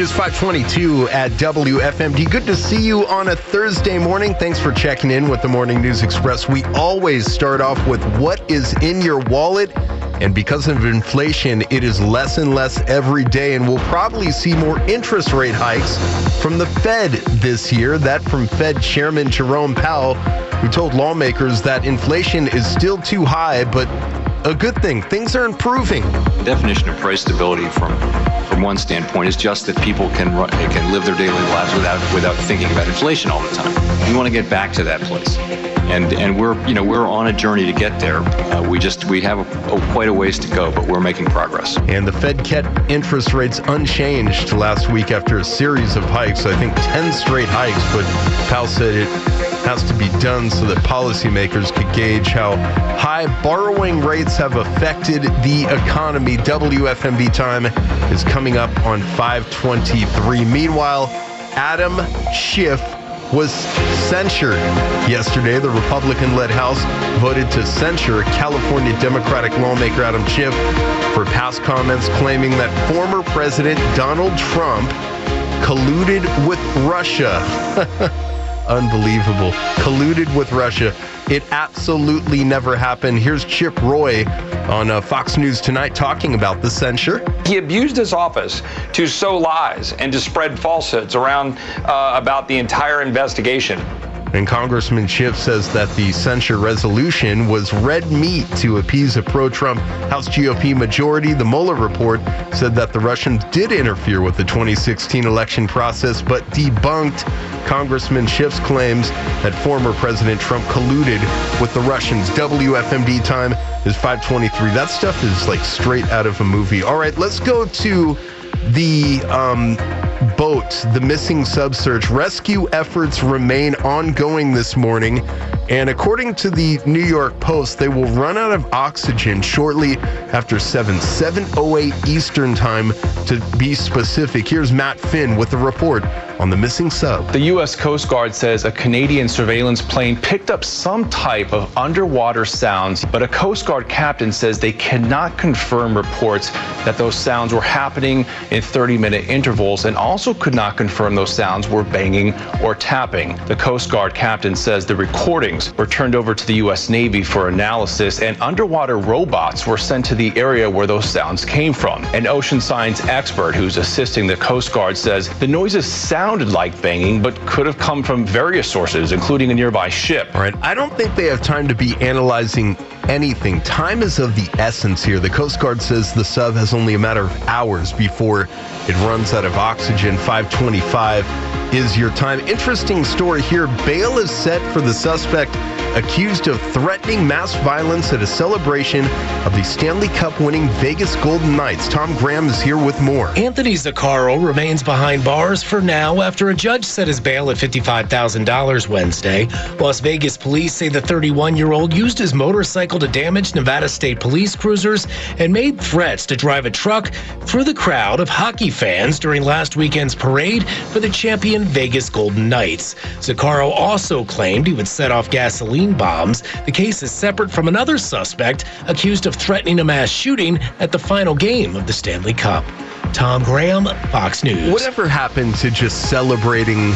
is 522 at WFMD. Good to see you on a Thursday morning. Thanks for checking in with the Morning News Express. We always start off with what is in your wallet. And because of inflation, it is less and less every day. And we'll probably see more interest rate hikes from the Fed this year. That from Fed Chairman Jerome Powell, who told lawmakers that inflation is still too high, but a good thing. Things are improving. Definition of price stability from from one standpoint is just that people can run, can live their daily lives without without thinking about inflation all the time. We want to get back to that place, and and we're you know we're on a journey to get there. Uh, we just we have a, a, quite a ways to go, but we're making progress. And the Fed kept interest rates unchanged last week after a series of hikes. I think ten straight hikes, but Powell said it has to be done so that policymakers could gauge how high borrowing rates have affected the economy. WFMD time is coming up on 523. Meanwhile, Adam Schiff was censured yesterday. The Republican led House voted to censure California Democratic lawmaker Adam Schiff for past comments claiming that former President Donald Trump colluded with Russia. unbelievable. Colluded with Russia. It absolutely never happened. Here's Chip Roy on uh, Fox News Tonight talking about the censure. He abused his office to sow lies and to spread falsehoods around uh, about the entire investigation. And Congressman Schiff says that the censure resolution was red meat to appease a pro Trump House GOP majority. The Mueller report said that the Russians did interfere with the 2016 election process, but debunked Congressman Schiff's claims that former President Trump colluded with the Russians. WFMD time is 523. That stuff is like straight out of a movie. All right, let's go to the um, boat, the missing sub search. Rescue efforts remain ongoing this morning. And according to the New York Post, they will run out of oxygen shortly after 7, 7.08 Eastern Time to be specific. Here's Matt Finn with the report on the missing sub. The U.S. Coast Guard says a Canadian surveillance plane picked up some type of underwater sounds, but a Coast Guard captain says they cannot confirm reports that those sounds were happening in 30 minute intervals and also could not confirm those sounds were banging or tapping. The Coast Guard captain says the recordings were turned over to the U.S. Navy for analysis and underwater robots were sent to the area where those sounds came from. An ocean science expert who's assisting the Coast Guard says the noises sounded like banging, but could have come from various sources, including a nearby ship. All right. I don't think they have time to be analyzing anything. Time is of the essence here. The Coast Guard says the sub has only a matter of hours before it runs out of oxygen. 525 is your time. Interesting story here. Bail is set for the suspect accused of threatening mass violence at a celebration of the Stanley Cup winning Vegas Golden Knights. Tom Graham is here with more. Anthony Zaccaro remains behind bars for now after a judge set his bail at $55,000 Wednesday. Las Vegas police say the 31 year old used his motorcycle to damage Nevada State police cruisers and made threats to drive a truck through the crowd of hockey fans during last weekend's parade for the champion Vegas Golden Knights. Zaccaro also claimed he would set off gasoline gasoline bombs. The case is separate from another suspect accused of threatening a mass shooting at the final game of the Stanley Cup. Tom Graham, Fox News. Whatever happened to just celebrating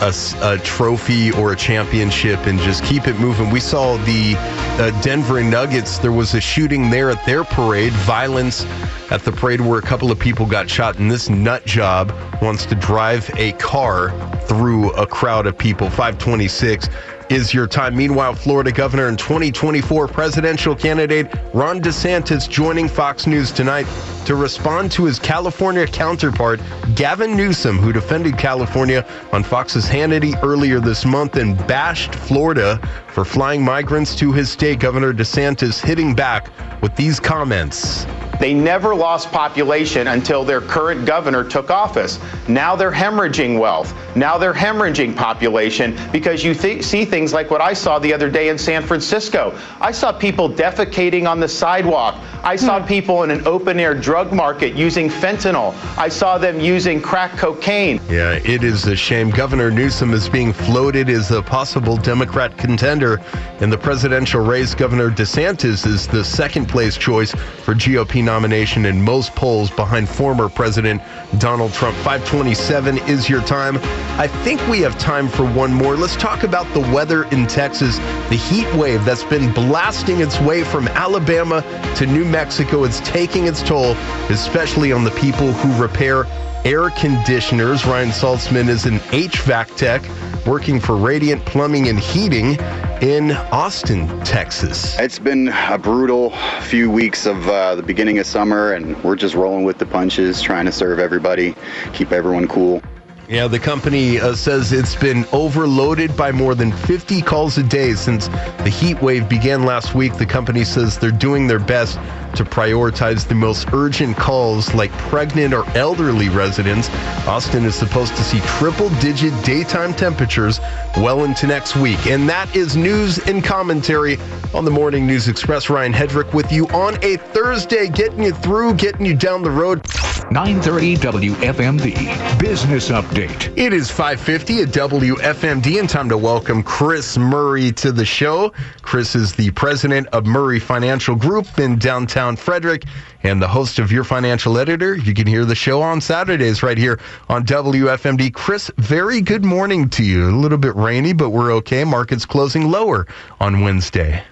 a, a, trophy or a championship and just keep it moving. We saw the uh, Denver Nuggets. There was a shooting there at their parade, violence at the parade where a couple of people got shot. And this nut job wants to drive a car through a crowd of people. 526 is your time. Meanwhile, Florida governor and 2024 presidential candidate Ron DeSantis joining Fox News tonight to respond to his California counterpart, Gavin Newsom, who defended California on Fox's Hannity earlier this month and bashed Florida for flying migrants to his state. Governor DeSantis hitting back with these comments. They never lost population until their current governor took office. Now they're hemorrhaging wealth. Now they're hemorrhaging population because you th- see things like what I saw the other day in San Francisco. I saw people defecating on the sidewalk. I saw hmm. people in an open air drug market using fentanyl. I saw them using crack cocaine. Yeah, it is a shame. Governor Newsom is being floated as a possible Democrat contender in the presidential race. Governor DeSantis is the second place choice for GOP nomination in most polls behind former President Donald Trump. 527 is your time. I think we have time for one more. Let's talk about the weather in Texas, the heat wave that's been blasting its way from Alabama to New Mexico. It's taking its toll, especially on the people who repair air conditioners. Ryan Saltzman is an HVAC tech working for Radiant Plumbing and Heating in Austin, Texas. It's been a brutal few weeks of uh, the beginning of summer, and we're just rolling with the punches, trying to serve everybody, keep everyone cool. Yeah, the company uh, says it's been overloaded by more than 50 calls a day since the heat wave began last week. The company says they're doing their best to prioritize the most urgent calls like pregnant or elderly residents. Austin is supposed to see triple digit daytime temperatures well into next week. And that is news and commentary on the Morning News Express. Ryan Hedrick with you on a Thursday, getting you through, getting you down the road. 930 WFMD Business Update. It is 550 at WFMD and time to welcome Chris Murray to the show. Chris is the president of Murray Financial Group in downtown Frederick and the host of Your Financial Editor. You can hear the show on Saturdays right here on WFMD. Chris, very good morning to you. A little bit rainy, but we're okay. Markets closing lower on Wednesday.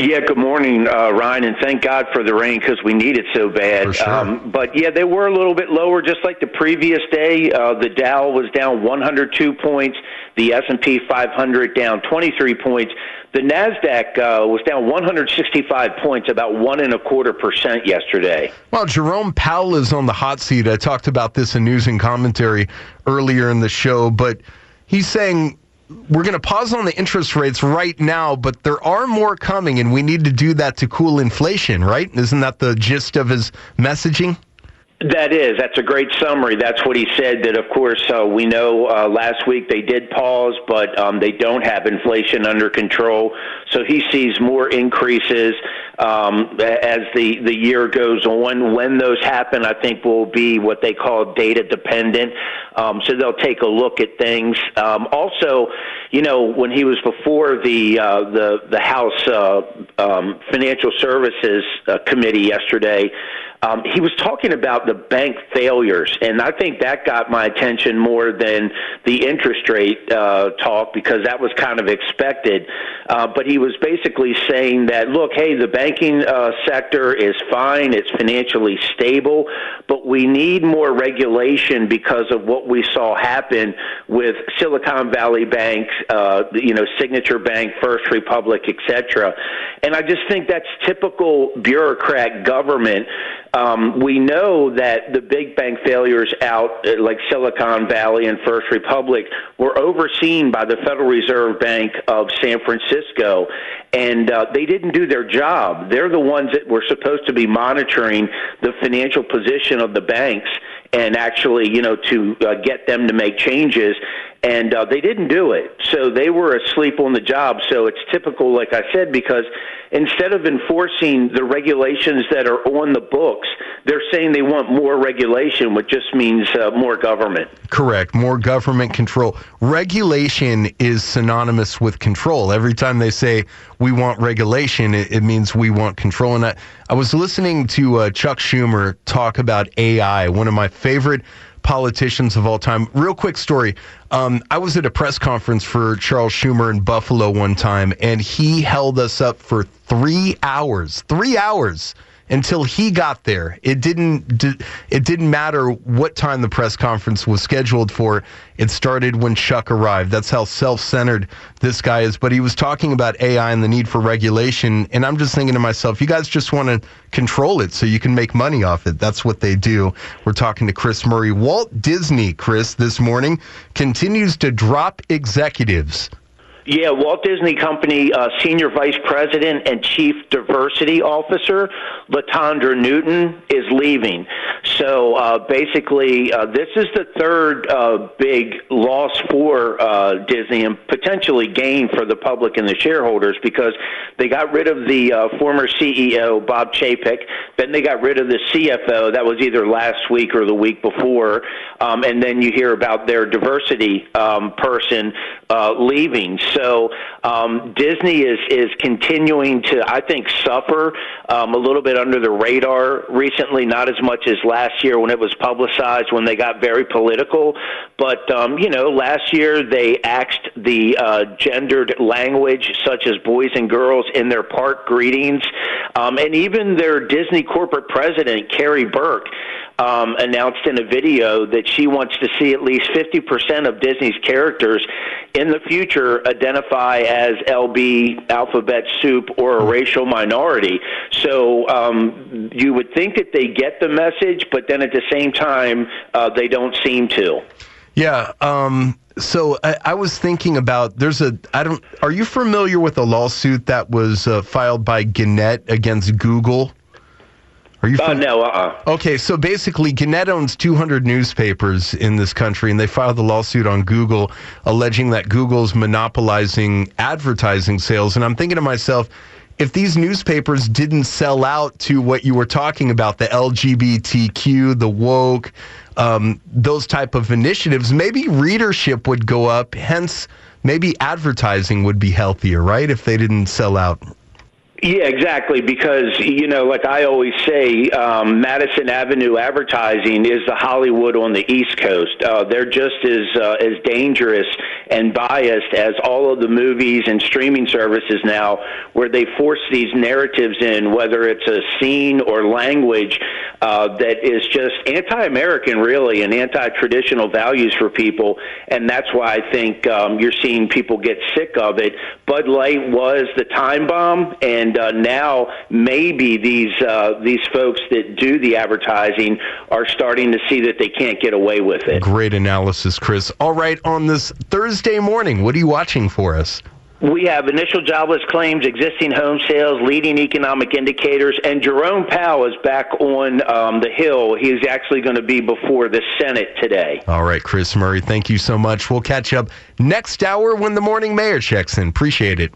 Yeah, good morning, uh, Ryan, and thank God for the rain because we need it so bad. Sure. Um, but yeah, they were a little bit lower, just like the previous day. Uh, the Dow was down 102 points, the S&P 500 down 23 points. The Nasdaq uh, was down 165 points, about one and a quarter percent yesterday. Well, Jerome Powell is on the hot seat. I talked about this in news and commentary earlier in the show, but he's saying we're going to pause on the interest rates right now, but there are more coming, and we need to do that to cool inflation, right? Isn't that the gist of his messaging? That is. That's a great summary. That's what he said. That, of course, uh, we know uh, last week they did pause, but um, they don't have inflation under control. So he sees more increases um, as the, the year goes on. When those happen, I think will be what they call data dependent. Um, so they'll take a look at things. Um, also, you know, when he was before the uh, the the House uh, um, Financial Services uh, Committee yesterday. Um, he was talking about the bank failures, and I think that got my attention more than the interest rate uh, talk because that was kind of expected. Uh, but he was basically saying that, look, hey, the banking uh, sector is fine, it's financially stable, but we need more regulation because of what we saw happen with Silicon Valley Bank, uh, you know, Signature Bank, First Republic, etc. And I just think that's typical bureaucrat government um, we know that the big bank failures out, like Silicon Valley and First Republic, were overseen by the Federal Reserve Bank of San Francisco, and uh, they didn't do their job. They're the ones that were supposed to be monitoring the financial position of the banks and actually, you know, to uh, get them to make changes and uh, they didn't do it. So they were asleep on the job. So it's typical, like I said, because instead of enforcing the regulations that are on the books, they're saying they want more regulation, which just means uh, more government. Correct. More government control. Regulation is synonymous with control. Every time they say we want regulation, it, it means we want control. And I, I was listening to uh, Chuck Schumer talk about AI, one of my favorite politicians of all time. Real quick story. Um, I was at a press conference for Charles Schumer in Buffalo one time, and he held us up for three hours. Three hours until he got there. It didn't it didn't matter what time the press conference was scheduled for. It started when Chuck arrived. That's how self-centered this guy is. But he was talking about AI and the need for regulation, and I'm just thinking to myself, you guys just want to control it so you can make money off it. That's what they do. We're talking to Chris Murray. Walt Disney, Chris, this morning continues to drop executives yeah, Walt Disney Company uh, Senior Vice President and Chief Diversity Officer, Latondra Newton, is leaving. So uh, basically, uh, this is the third uh, big loss for uh, Disney and potentially gain for the public and the shareholders because they got rid of the uh, former CEO, Bob Chapek. Then they got rid of the CFO. That was either last week or the week before. Um, and then you hear about their diversity um, person leaving. So um, Disney is is continuing to, I think, suffer um, a little bit under the radar recently. Not as much as last year when it was publicized when they got very political, but um, you know, last year they axed the uh, gendered language such as boys and girls in their park greetings, um, and even their Disney corporate president Karey Burke um, announced in a video that she wants to see at least 50% of Disney's characters in the future identify as LB, alphabet soup, or a racial minority. So um, you would think that they get the message, but then at the same time, uh, they don't seem to. Yeah. Um, so I, I, was thinking about there's a I don't are you familiar with a lawsuit that was uh, filed by Gannett against Google? Are you? From- uh, no. Uh-uh. Okay, so basically, Gannett owns 200 newspapers in this country, and they filed a lawsuit on Google, alleging that Google's monopolizing advertising sales. And I'm thinking to myself, if these newspapers didn't sell out to what you were talking about, the LGBTQ, the woke, um, those type of initiatives, maybe readership would go up. Hence, maybe advertising would be healthier, right? If they didn't sell out. Yeah, exactly. Because you know, like I always say, um, Madison Avenue advertising is the Hollywood on the East Coast. Uh, they're just as uh, as dangerous and biased as all of the movies and streaming services now, where they force these narratives in, whether it's a scene or language uh, that is just anti-American, really, and anti-traditional values for people. And that's why I think um, you're seeing people get sick of it. Bud Light was the time bomb, and and uh, now maybe these uh, these folks that do the advertising are starting to see that they can't get away with it. Great analysis, Chris. All right, on this Thursday morning, what are you watching for us? We have initial jobless claims, existing home sales, leading economic indicators, and Jerome Powell is back on um, the Hill. He's actually going to be before the Senate today. All right, Chris Murray, thank you so much. We'll catch up next hour when the morning mayor checks in. Appreciate it.